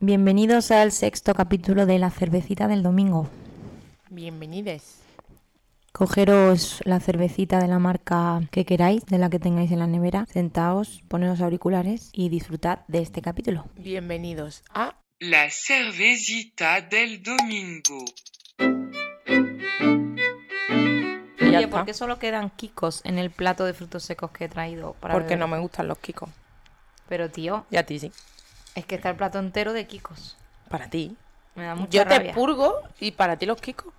Bienvenidos al sexto capítulo de la cervecita del domingo. Bienvenides. Cogeros la cervecita de la marca que queráis, de la que tengáis en la nevera, sentaos, poneros auriculares y disfrutad de este capítulo. Bienvenidos a La cervecita del domingo. Oye. ¿por qué solo quedan kikos en el plato de frutos secos que he traído para Porque beber? no me gustan los kikos. Pero tío, Y a ti sí. Es que está el plato entero de kikos. Para ti. Me da mucha Yo te rabia. purgo y para ti los kikos.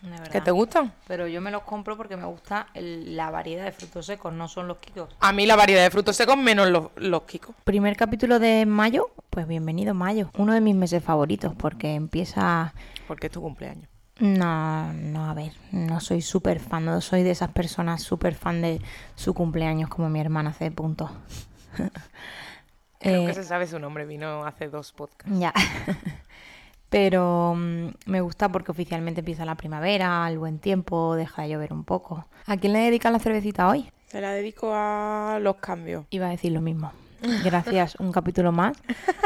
de verdad. ¿Que te gustan? Pero yo me los compro porque me gusta el- la variedad de frutos secos, no son los kikos. A mí la variedad de frutos secos menos los, los kikos. Primer capítulo de mayo, pues bienvenido mayo. Uno de mis meses favoritos porque empieza... Porque es tu cumpleaños. No, no, a ver, no soy súper fan, no soy de esas personas súper fan de su cumpleaños como mi hermana hace punto. Creo Eh, que se sabe su nombre. Vino hace dos podcasts. Ya. Pero mm, me gusta porque oficialmente empieza la primavera, el buen tiempo, deja de llover un poco. ¿A quién le dedican la cervecita hoy? Se la dedico a los cambios. Iba a decir lo mismo. Gracias, un capítulo más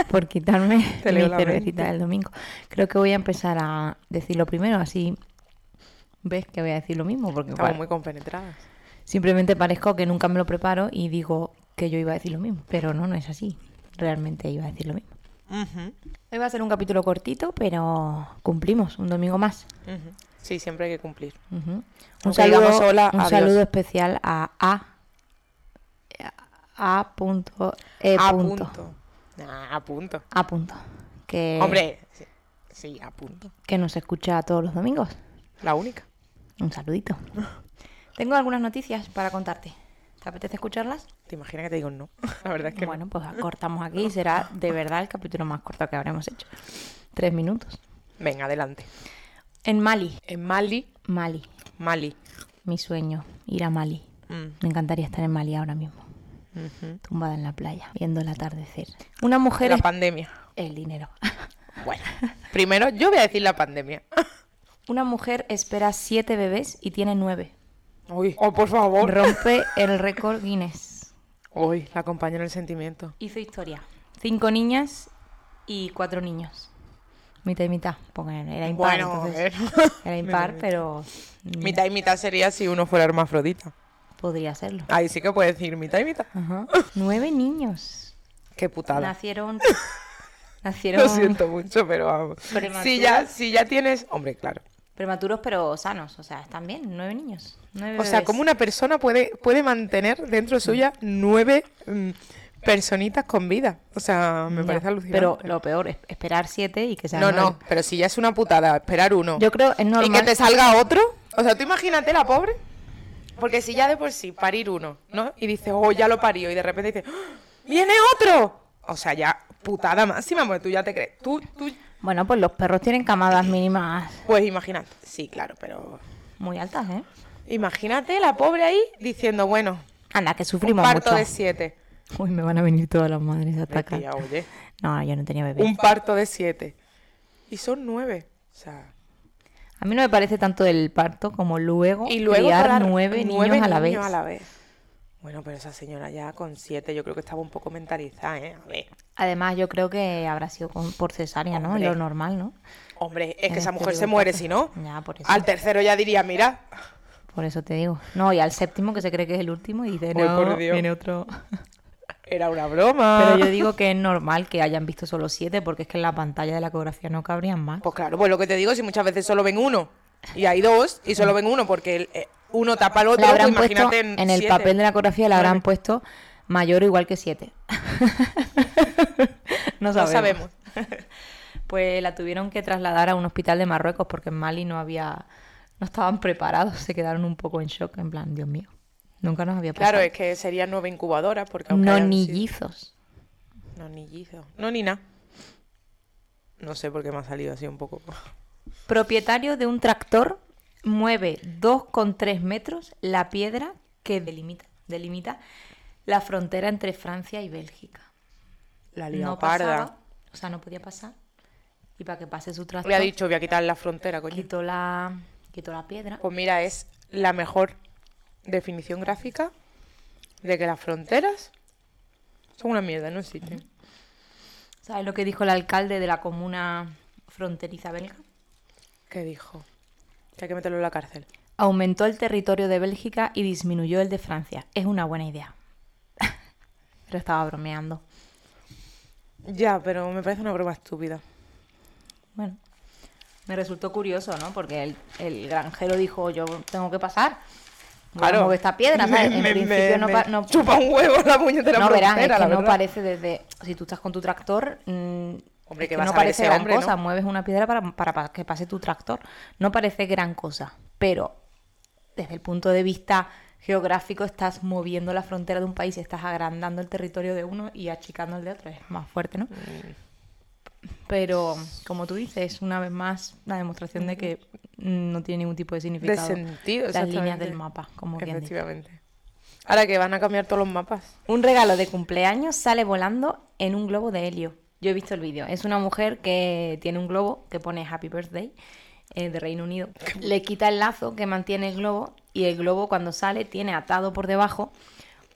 por quitarme mi cervecita del domingo. Creo que voy a empezar a decirlo primero, así ves que voy a decir lo mismo, porque Estamos muy compenetradas. simplemente parezco que nunca me lo preparo y digo que yo iba a decir lo mismo, pero no, no es así. Realmente iba a decir lo mismo. Hoy va a ser un capítulo cortito, pero cumplimos un domingo más. Sí, siempre hay que cumplir. Un, saludo, hola, un saludo especial a A. A. punto, E. a punto. punto. Nah, a punto. A punto. Que, Hombre, sí, sí, a punto. que nos escucha todos los domingos. La única. Un saludito. Tengo algunas noticias para contarte. ¿Te apetece escucharlas? ¿Te imaginas que te digo no? La verdad es que no. bueno, pues cortamos aquí y será de verdad el capítulo más corto que habremos hecho. Tres minutos. Venga, adelante. En Mali. En Mali, Mali. Mali. Mi sueño, ir a Mali. Mm, Me encantaría estar en Mali ahora mismo. Tumbada en la playa, viendo el atardecer. Una mujer... La es- pandemia. El dinero. Bueno, primero yo voy a decir la pandemia. Una mujer espera siete bebés y tiene nueve. Uy, oh, por favor. Rompe el récord Guinness. Uy, la acompaño en el sentimiento. Hizo historia. Cinco niñas y cuatro niños. Mitad y mitad, porque era impar. Bueno, entonces. Era impar, pero mitad y mitad sería si uno fuera hermafrodita. podría serlo. Ahí sí que puede decir mitad y mitad. Ajá. Nueve niños. Qué putada. Nacieron. Nacieron Lo siento mucho, pero vamos. Si ya, si ya tienes. Hombre, claro. Prematuros, pero sanos. O sea, están bien. Nueve niños. Nueve O sea, como una persona puede, puede mantener dentro suya nueve mm, personitas con vida. O sea, me Ya, parece alucinante. Pero lo peor es esperar siete y que sean No, nueve. no, pero si ya es una putada esperar uno. Yo creo es normal. Y que te salga otro. O sea, tú imagínate la pobre. Porque si ya de por sí parir uno, ¿no? Y dices, oh, ya lo parió. Y de repente dices, ¡Ah! ¡viene otro! O sea, ya putada máxima, porque tú ya te crees. Tú, tú, Bueno, pues los perros tienen camadas mínimas pues imagínate. Sí, claro, pero. muy altas, ¿eh? Imagínate la pobre ahí diciendo, bueno, Anda, que un sufrimos parto mucho. de siete. Uy, me van a venir todas las madres a atacar. Tía, oye, No, yo no tenía bebé. un parto de siete. Y son nueve. O sea. A mí no me parece tanto el parto como luego, Y luego criar nueve, niños, a la vez. a la vez. Bueno, pero esa señora ya con siete yo creo que estaba un poco mentalizada, ¿eh? A ver. Además, yo creo que habrá sido con- por cesárea, ¿no? Hombre. Lo normal, ¿no? Hombre, es En que esa mujer se muere si no. Ya, por eso. Al tercero ya diría, mira, Por eso te digo. No, y al séptimo, que se cree que es el último, y dice, no, por Dios. viene otro. era una broma. Pero yo digo que es normal que hayan visto solo siete, porque es que en la pantalla de la ecografía no cabrían más. Pues claro, pues lo que te digo, si muchas veces solo ven uno y hay dos y solo ven uno porque el, eh, uno tapa al otro, pues puesto, imagínate en, en, el siete. papel de la ecografía le habrán puesto mayor o igual que siete. no No sabemos. Pues la tuvieron que trasladar a un hospital de Marruecos porque en Mali no había, no estaban preparados, se quedaron un poco en shock, en plan, Dios mío, nunca nos había pasado. Claro, es que serían nueve incubadoras porque aunque no hayan sido- nillizos. No nillizos. No ni nada. No sé por qué me ha salido así un poco. Propietario de un tractor mueve 2,3 metros la piedra que delimita, delimita la frontera entre Francia y Bélgica. La No pasaba, o sea, no podía pasar. Y para que pase su tractor, Le ha dicho, voy a quitar la frontera, coño. quitó la, quitó la piedra. Pues mira, es la mejor definición gráfica de que las fronteras son una mierda, no existen. ¿Sabes lo que dijo el alcalde de la comuna fronteriza belga? ¿Qué dijo? Que hay que meterlo en la cárcel. Aumentó el territorio de Bélgica y disminuyó el de Francia. Es una buena idea. Pero estaba bromeando. Ya, pero me parece una broma estúpida. Bueno, me resultó curioso, ¿no? Porque el, el granjero dijo, yo tengo que pasar. Claro. esta piedra, ¿sabes? Me- en me- principio me- no, chupa un huevo la puñetera no verás, es que la no parece desde... Si tú estás con tu tractor, mm, Hombre, es ¿qué que a no parece gran hombre, cosa. no? Mueves una piedra para, para, para que pase tu tractor. No parece gran cosa, pero desde el punto de vista geográfico estás moviendo la frontera de un país, estás agrandando el territorio de uno y achicando el de otro. Es más fuerte, ¿no? Mm. Pero, como tú dices, una vez más, la demostración de que no tiene ningún tipo de significado. sentido, Las líneas del mapa, como dice. Efectivamente. Ahora que van a cambiar todos los mapas. Un regalo de cumpleaños sale volando en un globo de helio. Yo he visto el vídeo. Es una mujer que tiene un globo que pone Happy Birthday eh, de Reino Unido. Le quita el lazo que mantiene el globo y el globo cuando sale tiene atado por debajo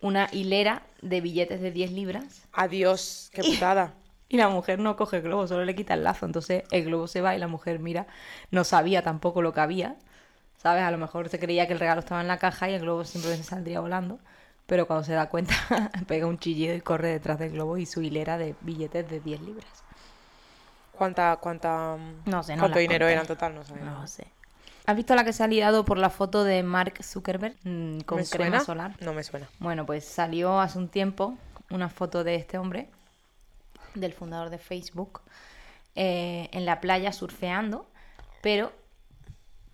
una hilera de billetes de 10 libras. Adiós, qué putada. Y la mujer no coge el globo, solo le quita el lazo. Entonces el globo se va y la mujer mira, no sabía tampoco lo que había. ¿Sabes? A lo mejor se creía que el regalo estaba en la caja y el globo simplemente saldría volando. Pero cuando se da cuenta, pega un chillido y corre detrás del globo y su hilera de billetes de 10 libras. ¿Cuánta, cuánta, No sé, no ¿Cuánto dinero conté. era en total? No sé. No sé. ¿Has visto la que se ha liado por la foto de Mark Zuckerberg mm, con ¿Me crema suena? solar? No me suena. Bueno, pues salió hace un tiempo una foto de este hombre, del fundador de Facebook, eh, en la playa surfeando, pero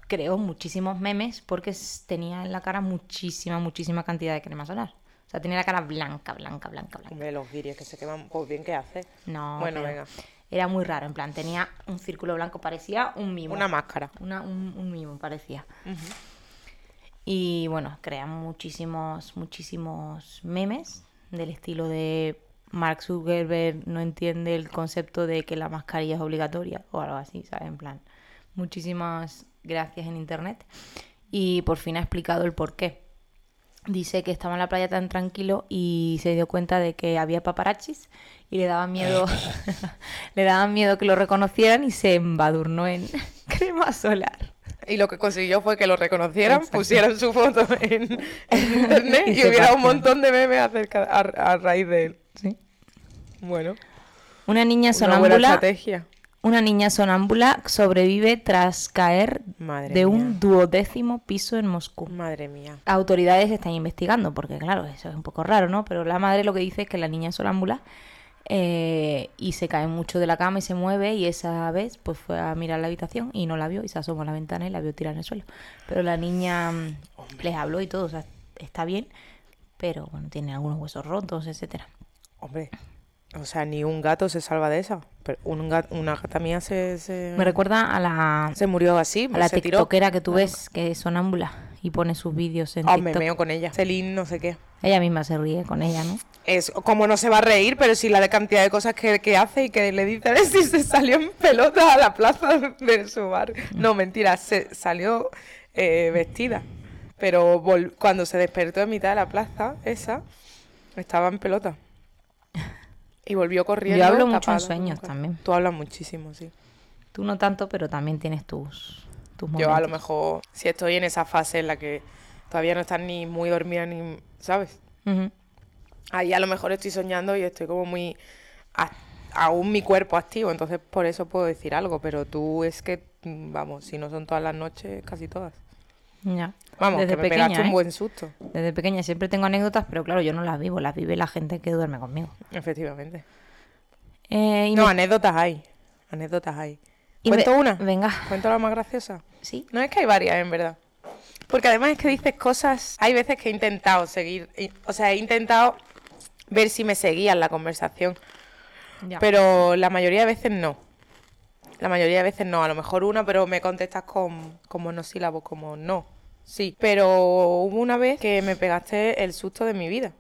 creó muchísimos memes porque tenía en la cara muchísima, muchísima cantidad de crema solar. O sea, tenía la cara blanca, blanca, blanca, blanca. Hombre, los guiris que se queman, pues bien, ¿qué hace? No, Bueno, venga. Era muy raro, en plan, tenía un círculo blanco, parecía un mimo. Una máscara. Una- un, un mimo, parecía. Y bueno, crean muchísimos, muchísimos memes del estilo de Mark Zuckerberg no entiende el concepto de que la mascarilla es obligatoria o algo así, ¿sabes? En plan, muchísimas gracias en internet. Y por fin ha explicado el por qué. Dice que estaba en la playa tan tranquilo y se dio cuenta de que había paparachis y le daba miedo, le daba miedo que lo reconocieran y se embadurnó en crema solar. Y lo que consiguió fue que lo reconocieran, Exacto. pusieran su foto en, en internet Y hubiera un montón de memes acerca, a, a raíz de él. Sí. Bueno, Una niña una buena sonámbula, estrategia. Una niña sonámbula sobrevive tras caer Madre de mía. un duodécimo piso en Moscú. Madre mía. Autoridades están investigando, porque claro, eso es un poco raro, ¿no? Pero la madre lo que dice es que la niña es sonámbula eh, y se cae mucho de la cama y se mueve y esa vez pues fue a mirar la habitación y no la vio y se asomó a la ventana y la vio tirar en el suelo. Pero la niña mm, les habló y todo, o sea, está bien, pero bueno, tiene algunos huesos rotos, etcétera. Hombre, o sea, ni un gato se salva de esa. Pero un gat- una gata mía se, se, Me recuerda a la, se murió así, a la se tiró. tiktokera que tú ves, que es sonámbula y pone sus vídeos en me TikTok. meo con ella. Celine, no sé qué. Ella misma se ríe con ella, ¿no? Es como no se va a reír, pero sí la de cantidad de cosas que, que hace y que le dicen es si se salió en pelota a la plaza de su bar. No, mentira, se salió eh, vestida. Pero cuando se despertó en mitad de la plaza, esa, estaba en pelota. Y volvió corriendo. Yo hablo mucho en sueños nunca. también. Tú hablas muchísimo, sí. Tú no tanto, pero también tienes tus, tus Yo a lo momentos. mejor, si estoy en esa fase en la que todavía no estás ni muy dormida ni, ¿sabes? Ahí a lo mejor estoy soñando y estoy como muy... a- aún mi cuerpo activo, entonces por eso puedo decir algo, pero tú es que, mm, vamos, si no son todas las noches, casi todas. Ya. Vamos, Desde que me pequeña, pegaste ¿eh? un buen susto, Desde pequeña siempre tengo anécdotas, pero claro, yo no las vivo, las vive la gente que duerme conmigo. efectivamente. Eh, y No, me- anécdotas hay, anécdotas hay. y me- ¿Cuento una? Venga, ¿Cuento la más graciosa? sí. No es que hay varias, en verdad. Porque además es que dices cosas. Hay veces que he intentado seguir. O sea, he intentado ver si me seguían la conversación. Ya. Pero la mayoría de veces no. La mayoría de veces no. A lo mejor una, pero me contestas con, con monosílabos, como no. Sí. Pero hubo una vez que me pegaste el susto de mi vida.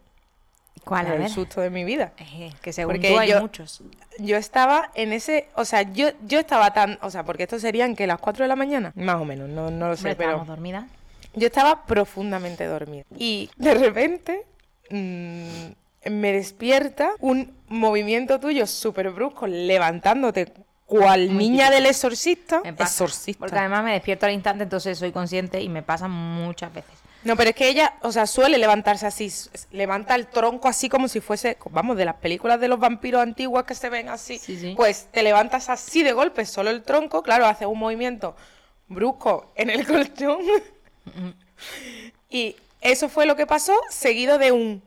¿Cuál? El susto de mi vida. Eh, que según Porque tú hay yo- muchos. Yo estaba en ese, o sea, yo, yo estaba tan, o sea, porque esto serían que las 4 de la mañana, más o menos, no, no lo sé, pero estábamos dormidas. yo estaba profundamente dormida. Y de repente, mm, me despierta un movimiento tuyo súper brusco, levantándote cual Muy niña típico. del exorcista. Me pasa, Exorcista. Porque además me despierto al instante, entonces soy consciente y me pasa muchas veces. No, pero es que ella, o sea, suele levantarse así, levanta el tronco así como si fuese, vamos, de las películas de los vampiros antiguas que se ven así. Sí, sí. Pues te levantas así de golpe, solo el tronco, claro, hace un movimiento brusco en el colchón. y eso fue lo que pasó, seguido de un,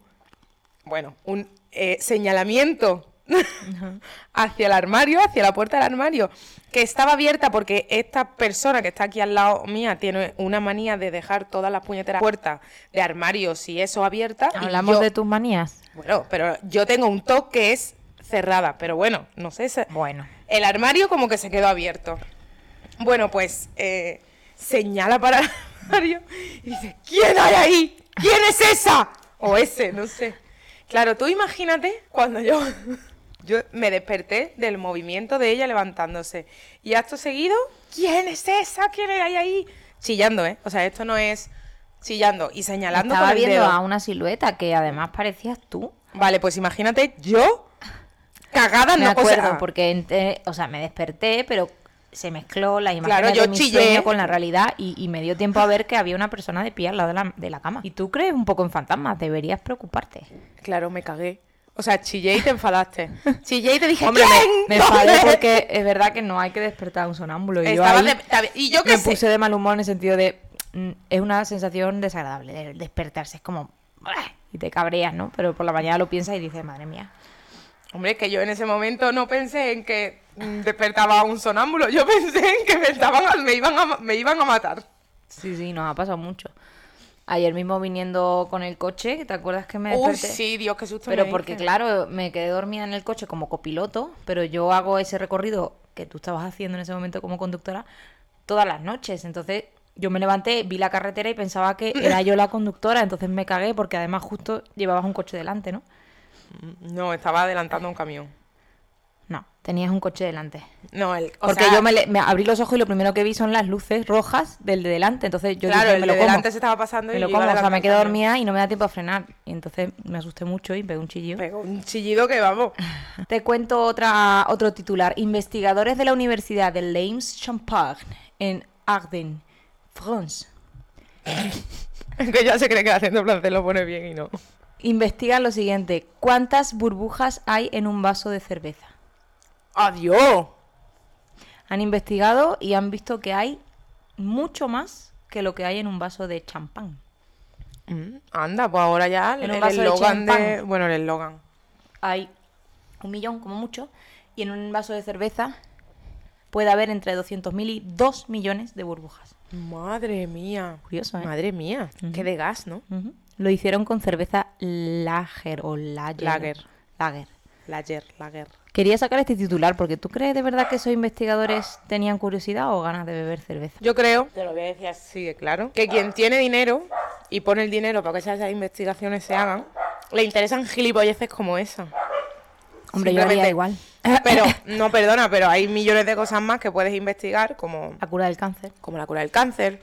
bueno, un eh, señalamiento hacia el armario, hacia la puerta del armario, que estaba abierta porque esta persona que está aquí al lado mía tiene una manía de dejar todas las puñeteras puertas de armarios y eso abierta. y Hablamos yo- de tus manías. Bueno, pero yo tengo un toque que es cerrada, pero bueno, no sé. se- Bueno. El armario como que se quedó abierto. Bueno, pues eh, señala para el armario y dice, ¿quién hay ahí? ¿Quién es esa? O ese, no sé. Claro, tú imagínate cuando yo, yo me desperté del movimiento de ella levantándose. Y acto seguido, ¿quién es esa? ¿Quién hay ahí? Chillando, ¿eh? O sea, esto no es chillando y señalando Estaba con el viendo dedo. a una silueta que además parecías tú. Vale, pues imagínate yo cagada Me no o acuerdo, sea, porque o sea, me desperté, pero se mezcló la imagen Claro, yo de mi chillé. sueño con la realidad y, y me dio tiempo a ver que había una persona de pie al lado de la, de la cama. Y tú crees un poco en fantasmas, deberías preocuparte. Claro, me cagué. O sea, chillé y te enfadaste. Chillé y te dije, Hombre, ¿quién? me, me enfadé porque es verdad que no hay que despertar a un sonámbulo. Y yo Estaba ahí de- estaba- y yo qué me sé. puse de mal humor en el sentido de... mm, Es una sensación desagradable de despertarse. Es como... Y te cabreas, ¿no? Pero por la mañana lo piensas y dices, madre mía. Hombre, es que yo en ese momento no pensé en que mm, despertaba a un sonámbulo. Yo pensé en que me, estaban, me, iban, a, me iban a matar. Sí, sí, nos ha pasado mucho. Ayer mismo viniendo con el coche, ¿te acuerdas que me Uy, desperté? sí, Dios, qué susto Pero me porque, diste. claro, me quedé dormida en el coche como copiloto, pero yo hago ese recorrido que tú estabas haciendo en ese momento como conductora todas las noches. Entonces yo me levanté, vi la carretera y pensaba que era yo la conductora, entonces me cagué porque además justo llevabas un coche delante, ¿no? No, estaba adelantando un camión. Tenías un coche delante. No, el, o Porque sea, yo me, le- me abrí los ojos y lo primero que vi son las luces rojas del de delante, entonces yo Claro, dije, el me de como. delante se estaba pasando y Me lo como, o sea, me quedé dormida y no me da tiempo a frenar. Y entonces me asusté mucho y pegué un chillido. Pegó un chillido que vamos. Te cuento otra, otro titular. Investigadores de la Universidad de Reims-Champagne en Ardennes, France, que ya se cree que el acento francés lo pone bien y no. investigan lo siguiente. ¿Cuántas burbujas hay en un vaso de cerveza? ¡Adiós! Han investigado y han visto que hay mucho más que lo que hay en un vaso de champán. Mm, Anda, pues ahora ya En el de eslogan de... Bueno, el eslogan. Hay un millón como mucho y en un vaso de cerveza puede haber entre 200.000 y 2 millones de burbujas. Madre mía. Curioso, ¿eh? Madre mía. Qué de gas, ¿no? Lo hicieron con cerveza Lager o Lager. Lager. Lager. Lager, lager. Quería sacar este titular porque ¿tú crees de verdad que esos investigadores tenían curiosidad o ganas de beber cerveza? Yo creo, te lo voy a decir así claro, que quien tiene dinero y pone el dinero para que esas investigaciones se hagan, le interesan gilipolleces como esa. Hombre, yo haría igual. Pero, no, perdona, pero hay millones de cosas más que puedes investigar, como, La cura del cáncer. como la cura del cáncer,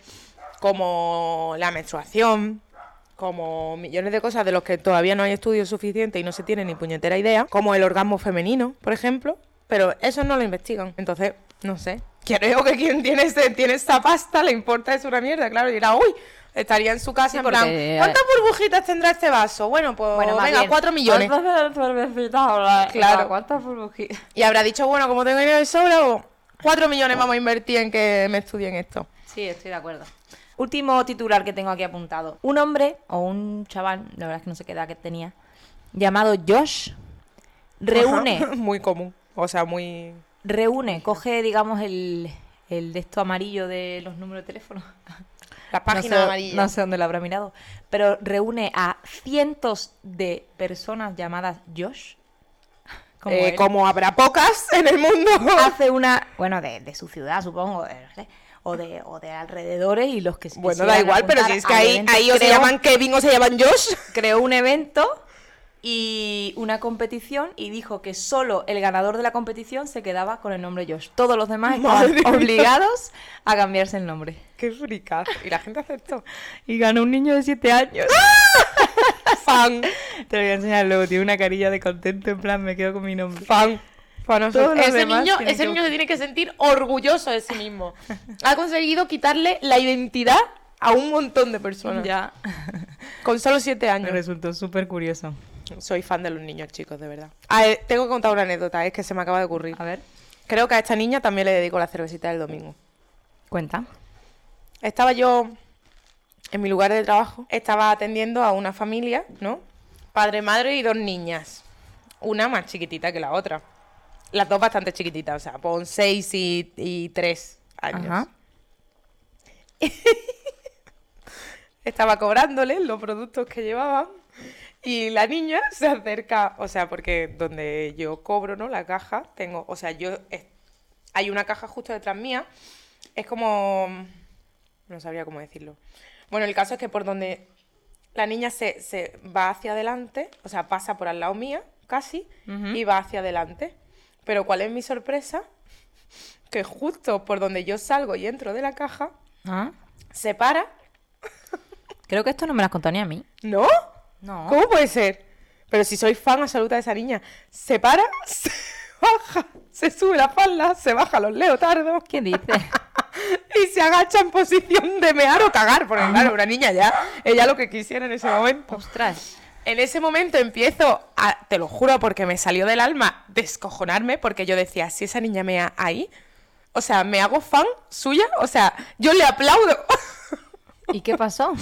como la menstruación, como millones de cosas de los que todavía no hay estudios suficientes y no se tiene ni puñetera idea, como el orgasmo femenino, por ejemplo, pero eso no lo investigan. Entonces, no sé. Creo que quien tiene, este, tiene esta pasta le importa es una mierda, claro, y dirá, uy, estaría en su casa Sí, en plan, porque- ¿cuántas burbujitas tendrá este vaso? Bueno, pues más venga, bien, cuatro millones. Claro. ¿Cuántas burbujitas? Y habrá dicho, bueno, como tengo dinero de sobra, pues, cuatro millones vamos a invertir en que me estudien esto. Sí, estoy de acuerdo. Último titular que tengo aquí apuntado. Un hombre o un chaval, la verdad es que no sé qué edad que tenía, llamado Josh, reúne, Ajá, muy común, o sea, muy... reúne, coge, digamos, el, el de esto amarillo de los números de teléfono. La página no sé, amarilla. No sé dónde lo habrá mirado. Pero reúne a cientos de personas llamadas Josh. Como Eh, como habrá pocas en el mundo. Hace una, bueno, de, de su ciudad, supongo, de- no sé, o de, o de alrededores y los que se Bueno, da igual, pero si es que ahí, ahí o se llaman Kevin o se llaman Josh. creó un evento y una competición y dijo que solo el ganador de la competición se quedaba con el nombre Josh. Todos los demás estaban Madre obligados a cambiarse el nombre. Qué fricaz. Y la gente aceptó. Y ganó un niño de 7 años. Fan. Te lo voy a enseñar luego. Tiene una carilla de contento, en plan, me quedo con mi nombre. Fan. Todos los ese niño, ese que- niño se tiene que sentir orgulloso de sí mismo. Ha conseguido quitarle la identidad a un montón de personas. Ya. Con solo siete Me años. resultó súper curioso. Soy fan de los niños chicos, de verdad. Tengo que contar una anécdota, es que se me acaba de ocurrir. A ver, Creo que a esta niña también le dedico la cervecita del domingo. cuenta. Estaba yo en mi lugar de trabajo, estaba atendiendo a una familia, ¿no? Padre, madre y dos niñas. Una más chiquitita que la otra. Las dos bastante chiquititas, o sea, pon seis y, y tres años. Ajá. Estaba cobrándole los productos que llevaban y la niña se acerca, o sea, porque donde yo cobro, ¿no? La caja, tengo, o sea, yo, es- hay una caja justo detrás mía, es como, no sabría cómo decirlo. Bueno, el caso es que por donde la niña se, se va hacia adelante, o sea, pasa por al lado mía, casi, y va hacia adelante. Pero ¿cuál es mi sorpresa? Que justo por donde yo salgo y entro de la caja, Ah. se para Creo que esto no me lo has contado ni a mí. ¿No? No. ¿Cómo puede ser? Pero si soy fan absoluta de esa niña, se para, se baja, se sube la falda, se baja los leotardos ¿Qué dices? y se agacha en posición de mear o cagar. Porque claro, una niña ya, ella lo que quisiera en ese momento. Ostras. En ese momento empiezo a, te lo juro, porque me salió del alma descojonarme, porque yo decía, si esa niña mea ahí, o sea, me hago fan suya, o sea, yo le aplaudo. ¿Y qué pasó?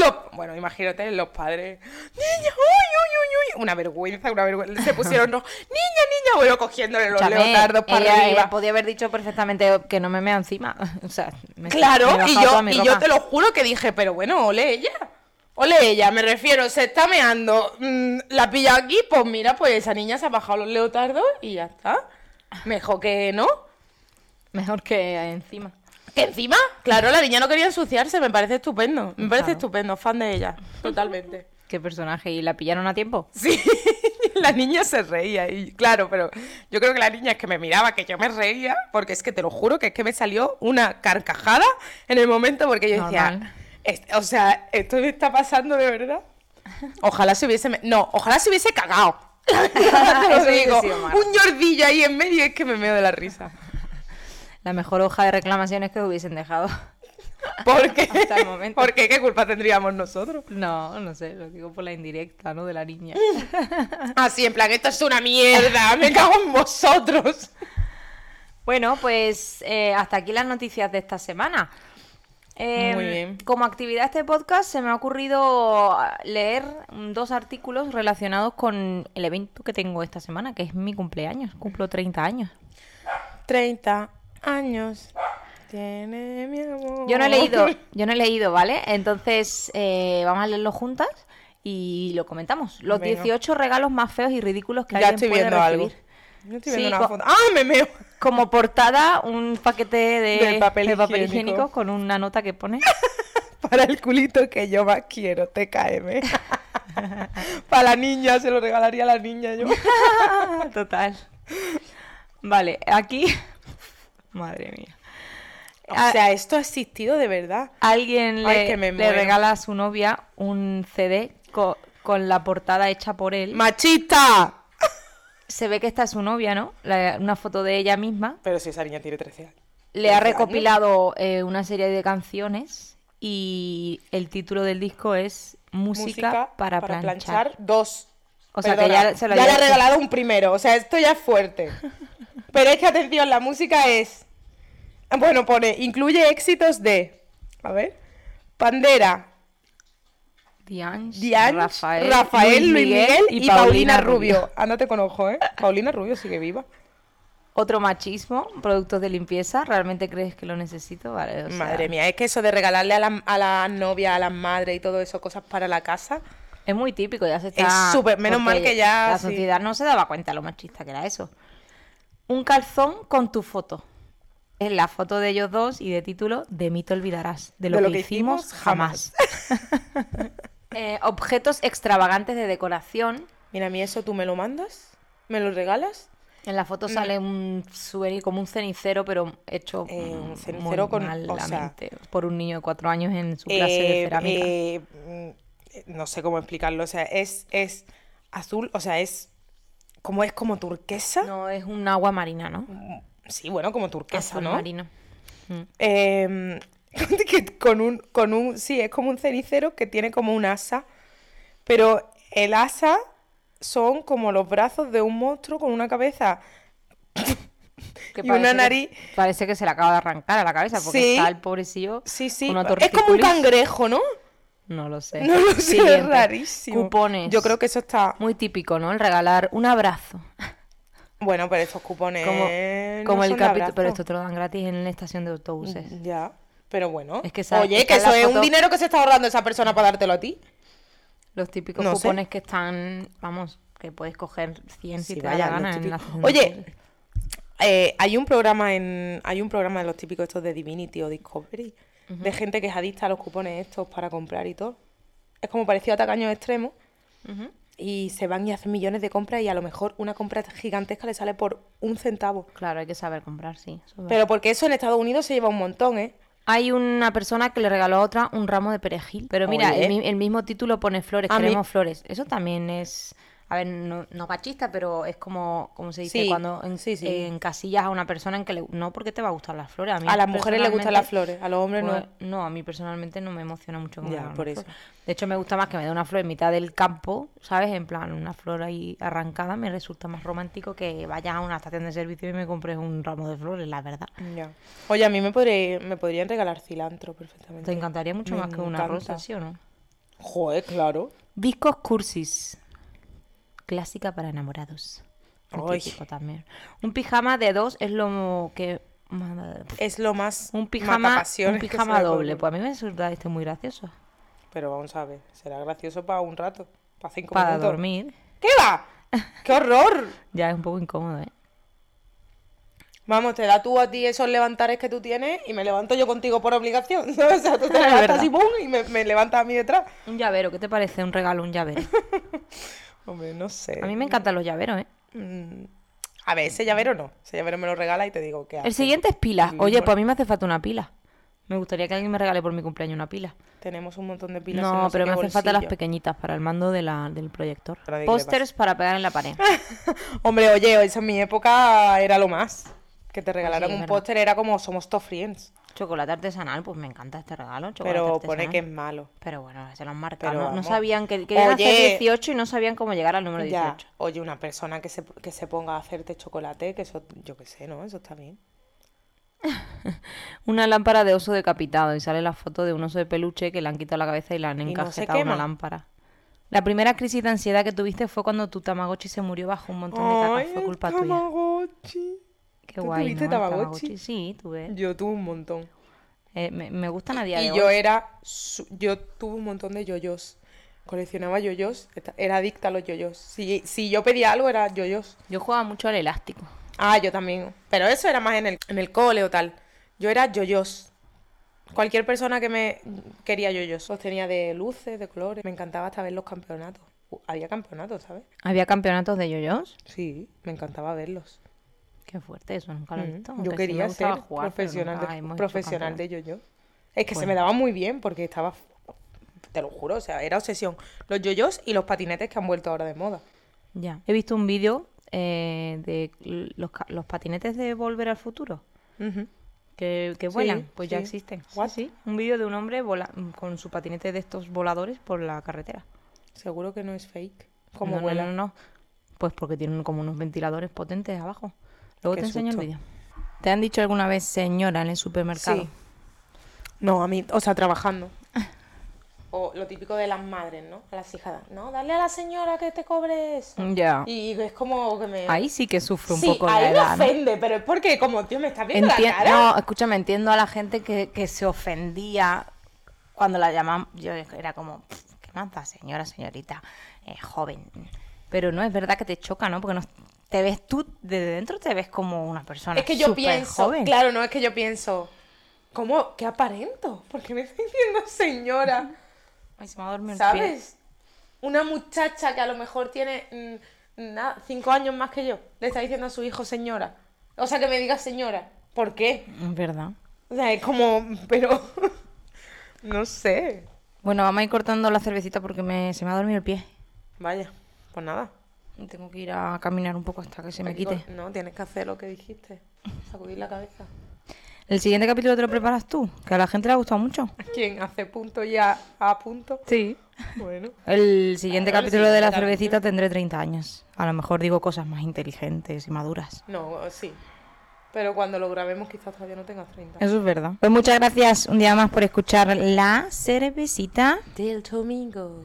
Los- bueno, imagínate, los padres. ¡Niña! ¡Uy, uy, uy, uy! Una vergüenza, una vergüenza. Se pusieron los. ¡Niña, niña! Bueno, cogiéndole los Escúchame, leotardos para ella, arriba. ella podía haber dicho perfectamente que no me mea encima. O sea, me, Claro, me y yo, y yo te lo juro que dije, pero bueno, ole ella. Ole ella, me refiero, se está meando. mm, la pilla aquí, pues mira, pues esa niña se ha bajado los leotardos y ya está. Mejor que no. Mejor que encima. Que encima, claro, la niña no quería ensuciarse, me parece estupendo. Me parece Claro. estupendo, fan de ella, totalmente. ¿Qué personaje? ¿Y la pillaron a tiempo? Sí, la niña se reía y claro, pero yo creo que la niña es que me miraba, que yo me reía, porque es que te lo juro que es que me salió una carcajada en el momento porque yo decía. "Es- o sea, esto me está pasando de verdad. Ojalá se hubiese, me- no, ojalá se hubiese cagado. Eso digo. un ñordillo ahí en medio es que me meo de la risa. La mejor hoja de reclamaciones que hubiesen dejado. ¿Por qué? Hasta el momento. ¿Por qué? ¿Qué culpa tendríamos nosotros? No, no sé, lo digo por la indirecta, ¿no? De la niña. Así, en plan, esto es una mierda, me cago en vosotros. Bueno, pues eh, hasta aquí las noticias de esta semana. Eh, Muy bien. Como actividad de este podcast se me ha ocurrido leer dos artículos relacionados con el evento que tengo esta semana, que es mi cumpleaños. Cumplo 30 años. 30 años tiene mi amor. Yo no he leído, yo no he leído, ¿vale? Entonces eh, vamos a leerlo juntas y lo comentamos. Los Venga. 18 regalos más feos y ridículos que Ya alguien estoy puede viendo algo. Yo estoy Sí, viendo una co- foto. ¡Ah, me meo! Como portada, un paquete de, De papel higiénico. higiénico. con una nota que pone. Para el culito que yo más quiero, TKM. Para la niña, se lo regalaría a la niña yo. Total. Vale, aquí. Madre mía. O sea, esto ha existido de verdad. Alguien Ay, le, le regala a su novia un CD co- con la portada hecha por él. ¡Machista! Se ve que esta es su novia, ¿no? La- una foto de ella misma. Pero si esa niña tiene 13 años. Le ha 13 años. recopilado eh, una serie de canciones y el título del disco es Música, para, planchar. dos. O sea, que ya se lo ya le ha regalado un primero. O sea, esto ya es fuerte. Pero es que atención, la música es. Bueno, pone, incluye éxitos de. A ver. Pandera, Diange, Diange, Rafael, Rafael, Luis Miguel, y, Paulina Rubio. Ándate con ojo, ¿eh? Paulina Rubio sigue viva. Otro machismo, productos de limpieza. ¿Realmente crees que lo necesito? Vale, o sea, Madre mía, es que eso de regalarle a la, a la novia, a las madres y todo eso, cosas para la casa. Es muy típico, ya se está... Es súper- menos mal que ya, La sí. sociedad no se daba cuenta lo machista que era eso. Un calzón con tu foto. Es la foto de ellos dos y de título De mí te olvidarás. De lo, que, hicimos, jamás. Eh, objetos extravagantes de decoración. Mira, a mí eso tú me lo mandas, me lo regalas. En la foto sale un souvenir como un cenicero, pero hecho Eh, un mm, cenicero muy con- o sea, malamente por un niño de cuatro años en su clase de Eh, cerámica. eh, mm, no sé cómo explicarlo, o sea, es, es azul, o sea, es como es como turquesa. No, es un agua marina, ¿no? Sí, bueno, como turquesa, Azul ¿no? marino. Mm. Eh, que con un, con un, sí, es como un cenicero que tiene como un asa, pero el asa son como los brazos de un monstruo con una cabeza Que y una que- nariz. parece que se le acaba de arrancar a la cabeza porque Sí. está el pobrecillo. Sí, sí, una es como un cangrejo, ¿no? No lo sé. No lo sé, es rarísimo. Cupones. Yo creo que eso está... Muy típico, ¿no? El regalar un abrazo. Bueno, pero estos cupones Como, no el capítulo. Pero esto te lo dan gratis en la estación de autobuses. Ya, pero bueno. Es que esa- Oye, que eso es un dinero que se está ahorrando esa persona para dártelo a ti. Los típicos No sé. cupones que están, vamos, que puedes coger 100 si Sí, te vaya, da la gana en Oye, eh, hay un programa en hay un programa de los típicos estos de Divinity o Discovery de gente que es adicta a los cupones estos para comprar y todo. Es como parecido a tacaños extremos y se van y hacen millones de compras y a lo mejor una compra gigantesca le sale por un centavo. Claro, hay que saber comprar, sí. Pero porque eso en Estados Unidos se lleva un montón, ¿eh? Hay una persona que le regaló a otra un ramo de perejil. Pero mira, el, el mismo título pone flores, A mí- queremos flores. Eso también es, a ver, no, no machista, pero es como, como se dice Sí, cuando en, sí, sí. encasillas a una persona en que le, no porque te va a gustar las flores. A, mí A las mujeres les gustan las flores, a los hombres no. pues, no, a mí personalmente no me emociona mucho. me Ya, por eso. flor. De hecho, me gusta más que me dé una flor en mitad del campo, ¿sabes? En plan, una flor ahí arrancada me resulta más romántico que vayas a una estación de servicio y me compres un ramo de flores, la verdad. Ya. Oye, a mí me, podré- me podrían regalar cilantro perfectamente. Te encantaría mucho Me más que una encanta. rosa, ¿sí o no? Joder, claro. Discos Cursis. Clásica para enamorados. Muy Ay. típico también. Un pijama de dos es lo que... Es lo más Un pijama, un pijama doble. Pues a mí me resulta este muy gracioso. Pero vamos a ver, será gracioso para un rato, para cinco Para minutos. dormir. ¿Qué va? ¡Qué horror! Ya es un poco incómodo, ¿eh? Vamos, te da tú a ti esos levantares que tú tienes y me levanto yo contigo por obligación. ¿sabes? O sea, tú te levantas y ¡pum! y me, me levantas a mí detrás. Un llavero, ¿qué te parece un regalo, un llavero? Hombre, no sé. A mí me encantan los llaveros, ¿eh? Mm, A ver, ese llavero no. Ese llavero me lo regala y te digo que El siguiente es pilas. Oye, pues a mí me hace falta una pila. Me gustaría que alguien me regale por mi cumpleaños una pila. Tenemos un montón de pilas. en No, pero me hacen falta las pequeñitas para el mando de la, del proyector. Pósters para pegar en la pared. Hombre, oye, eso en mi época era lo más. Que te regalaran es un póster era como somos top friends. Chocolate artesanal, pues me encanta este regalo. chocolate Pero artesanal. pone que es malo. Pero bueno, se lo han marcado. Pero no, no sabían que querían Oye. hacer 18 y no sabían cómo llegar al número Ya, 18. oye, una persona que se, que se ponga a hacerte chocolate, que eso, yo qué sé, ¿no? Eso está bien. Una lámpara de oso decapitado y sale la foto de un oso de peluche que le han quitado la cabeza y le han no encajetado una lámpara. La primera crisis de ansiedad que tuviste fue cuando tu Tamagotchi se murió bajo un montón de caca. Fue culpa tuya. Tamagotchi. Qué ¿Tú guay, tuviste ¿no? El Tamagotchi? Sí, tuve. Yo tuve un montón. Eh, me, me gustan a día Y yo era. Yo tuve un montón de yoyos. Coleccionaba yoyos. Era adicta a los yoyos. Si, si yo pedía algo, era yoyos. Yo jugaba mucho al elástico. Ah, yo también. Pero eso era más en el, en el cole o tal. Yo era yoyos. Cualquier persona que me quería yoyos. Los tenía de luces, de colores. Me encantaba hasta ver los campeonatos. Había campeonatos, ¿sabes? ¿Había campeonatos de yoyos? Sí, me encantaba verlos. Qué fuerte, eso nunca lo he Mm, visto. Yo sí quería ser jugar, profesional, de, profesional de yoyo. Es que se me daba muy bien porque estaba, te lo juro, o sea, era obsesión. Los yoyos y los patinetes que han vuelto ahora de moda. Ya. He visto un vídeo eh, de los, patinetes de Volver al Futuro. Que, que Sí, vuelan, pues ya existen. What? sí. Un vídeo de un hombre vola- con su patinete de estos voladores por la carretera. Seguro que no es fake. Como no, no, vuela. no, no. Pues porque tienen como unos ventiladores potentes abajo. Luego Qué te enseño el vídeo. ¿Te han dicho alguna vez señora en el supermercado? Sí. No, a mí, o sea, trabajando. O lo típico de las madres, ¿no? A las hijas. No, dale a la señora que te cobre eso. Ya. Y es como que me... Ahí sí que sufre un sí, poco ahí la edad. me ¿no? ofende, pero es porque como, tío, me estás viendo Entien- la cara. No, escúchame, entiendo a la gente que, que se ofendía cuando la llamaban. Yo era como, "Pff, ¿qué más da, señora, señorita, eh, joven? Pero no, es verdad que te choca, ¿no? Porque no, te ves tú, desde dentro te ves como una persona Es que yo pienso, joven. claro, no es que yo pienso, ¿cómo? ¿Qué aparento? ¿Por qué me está diciendo señora? Ay, se me ha dormido. ¿Sabes? Una muchacha que a lo mejor tiene mm, nada, cinco años más que yo, le está diciendo a su hijo señora. O sea, que me diga señora. ¿Por qué? Es verdad. O sea, es como, pero, no sé. Bueno, vamos a ir cortando la cervecita porque me, se me ha dormido el pie. Vaya, pues nada. Tengo que ir a caminar un poco hasta que se me Aquí quite. No, tienes que hacer lo que dijiste. Sacudir la cabeza. El siguiente capítulo te lo preparas tú, que a la gente le ha gustado mucho. ¿Quién hace punto y a, a punto? Sí. Bueno. El siguiente Claro, el capítulo de la cervecita tendré 30 años. A lo mejor digo cosas más inteligentes y maduras. No, sí. Pero cuando lo grabemos quizás todavía no tengas 30. Eso es verdad. Pues muchas gracias un día más por escuchar la cervecita. Del domingo.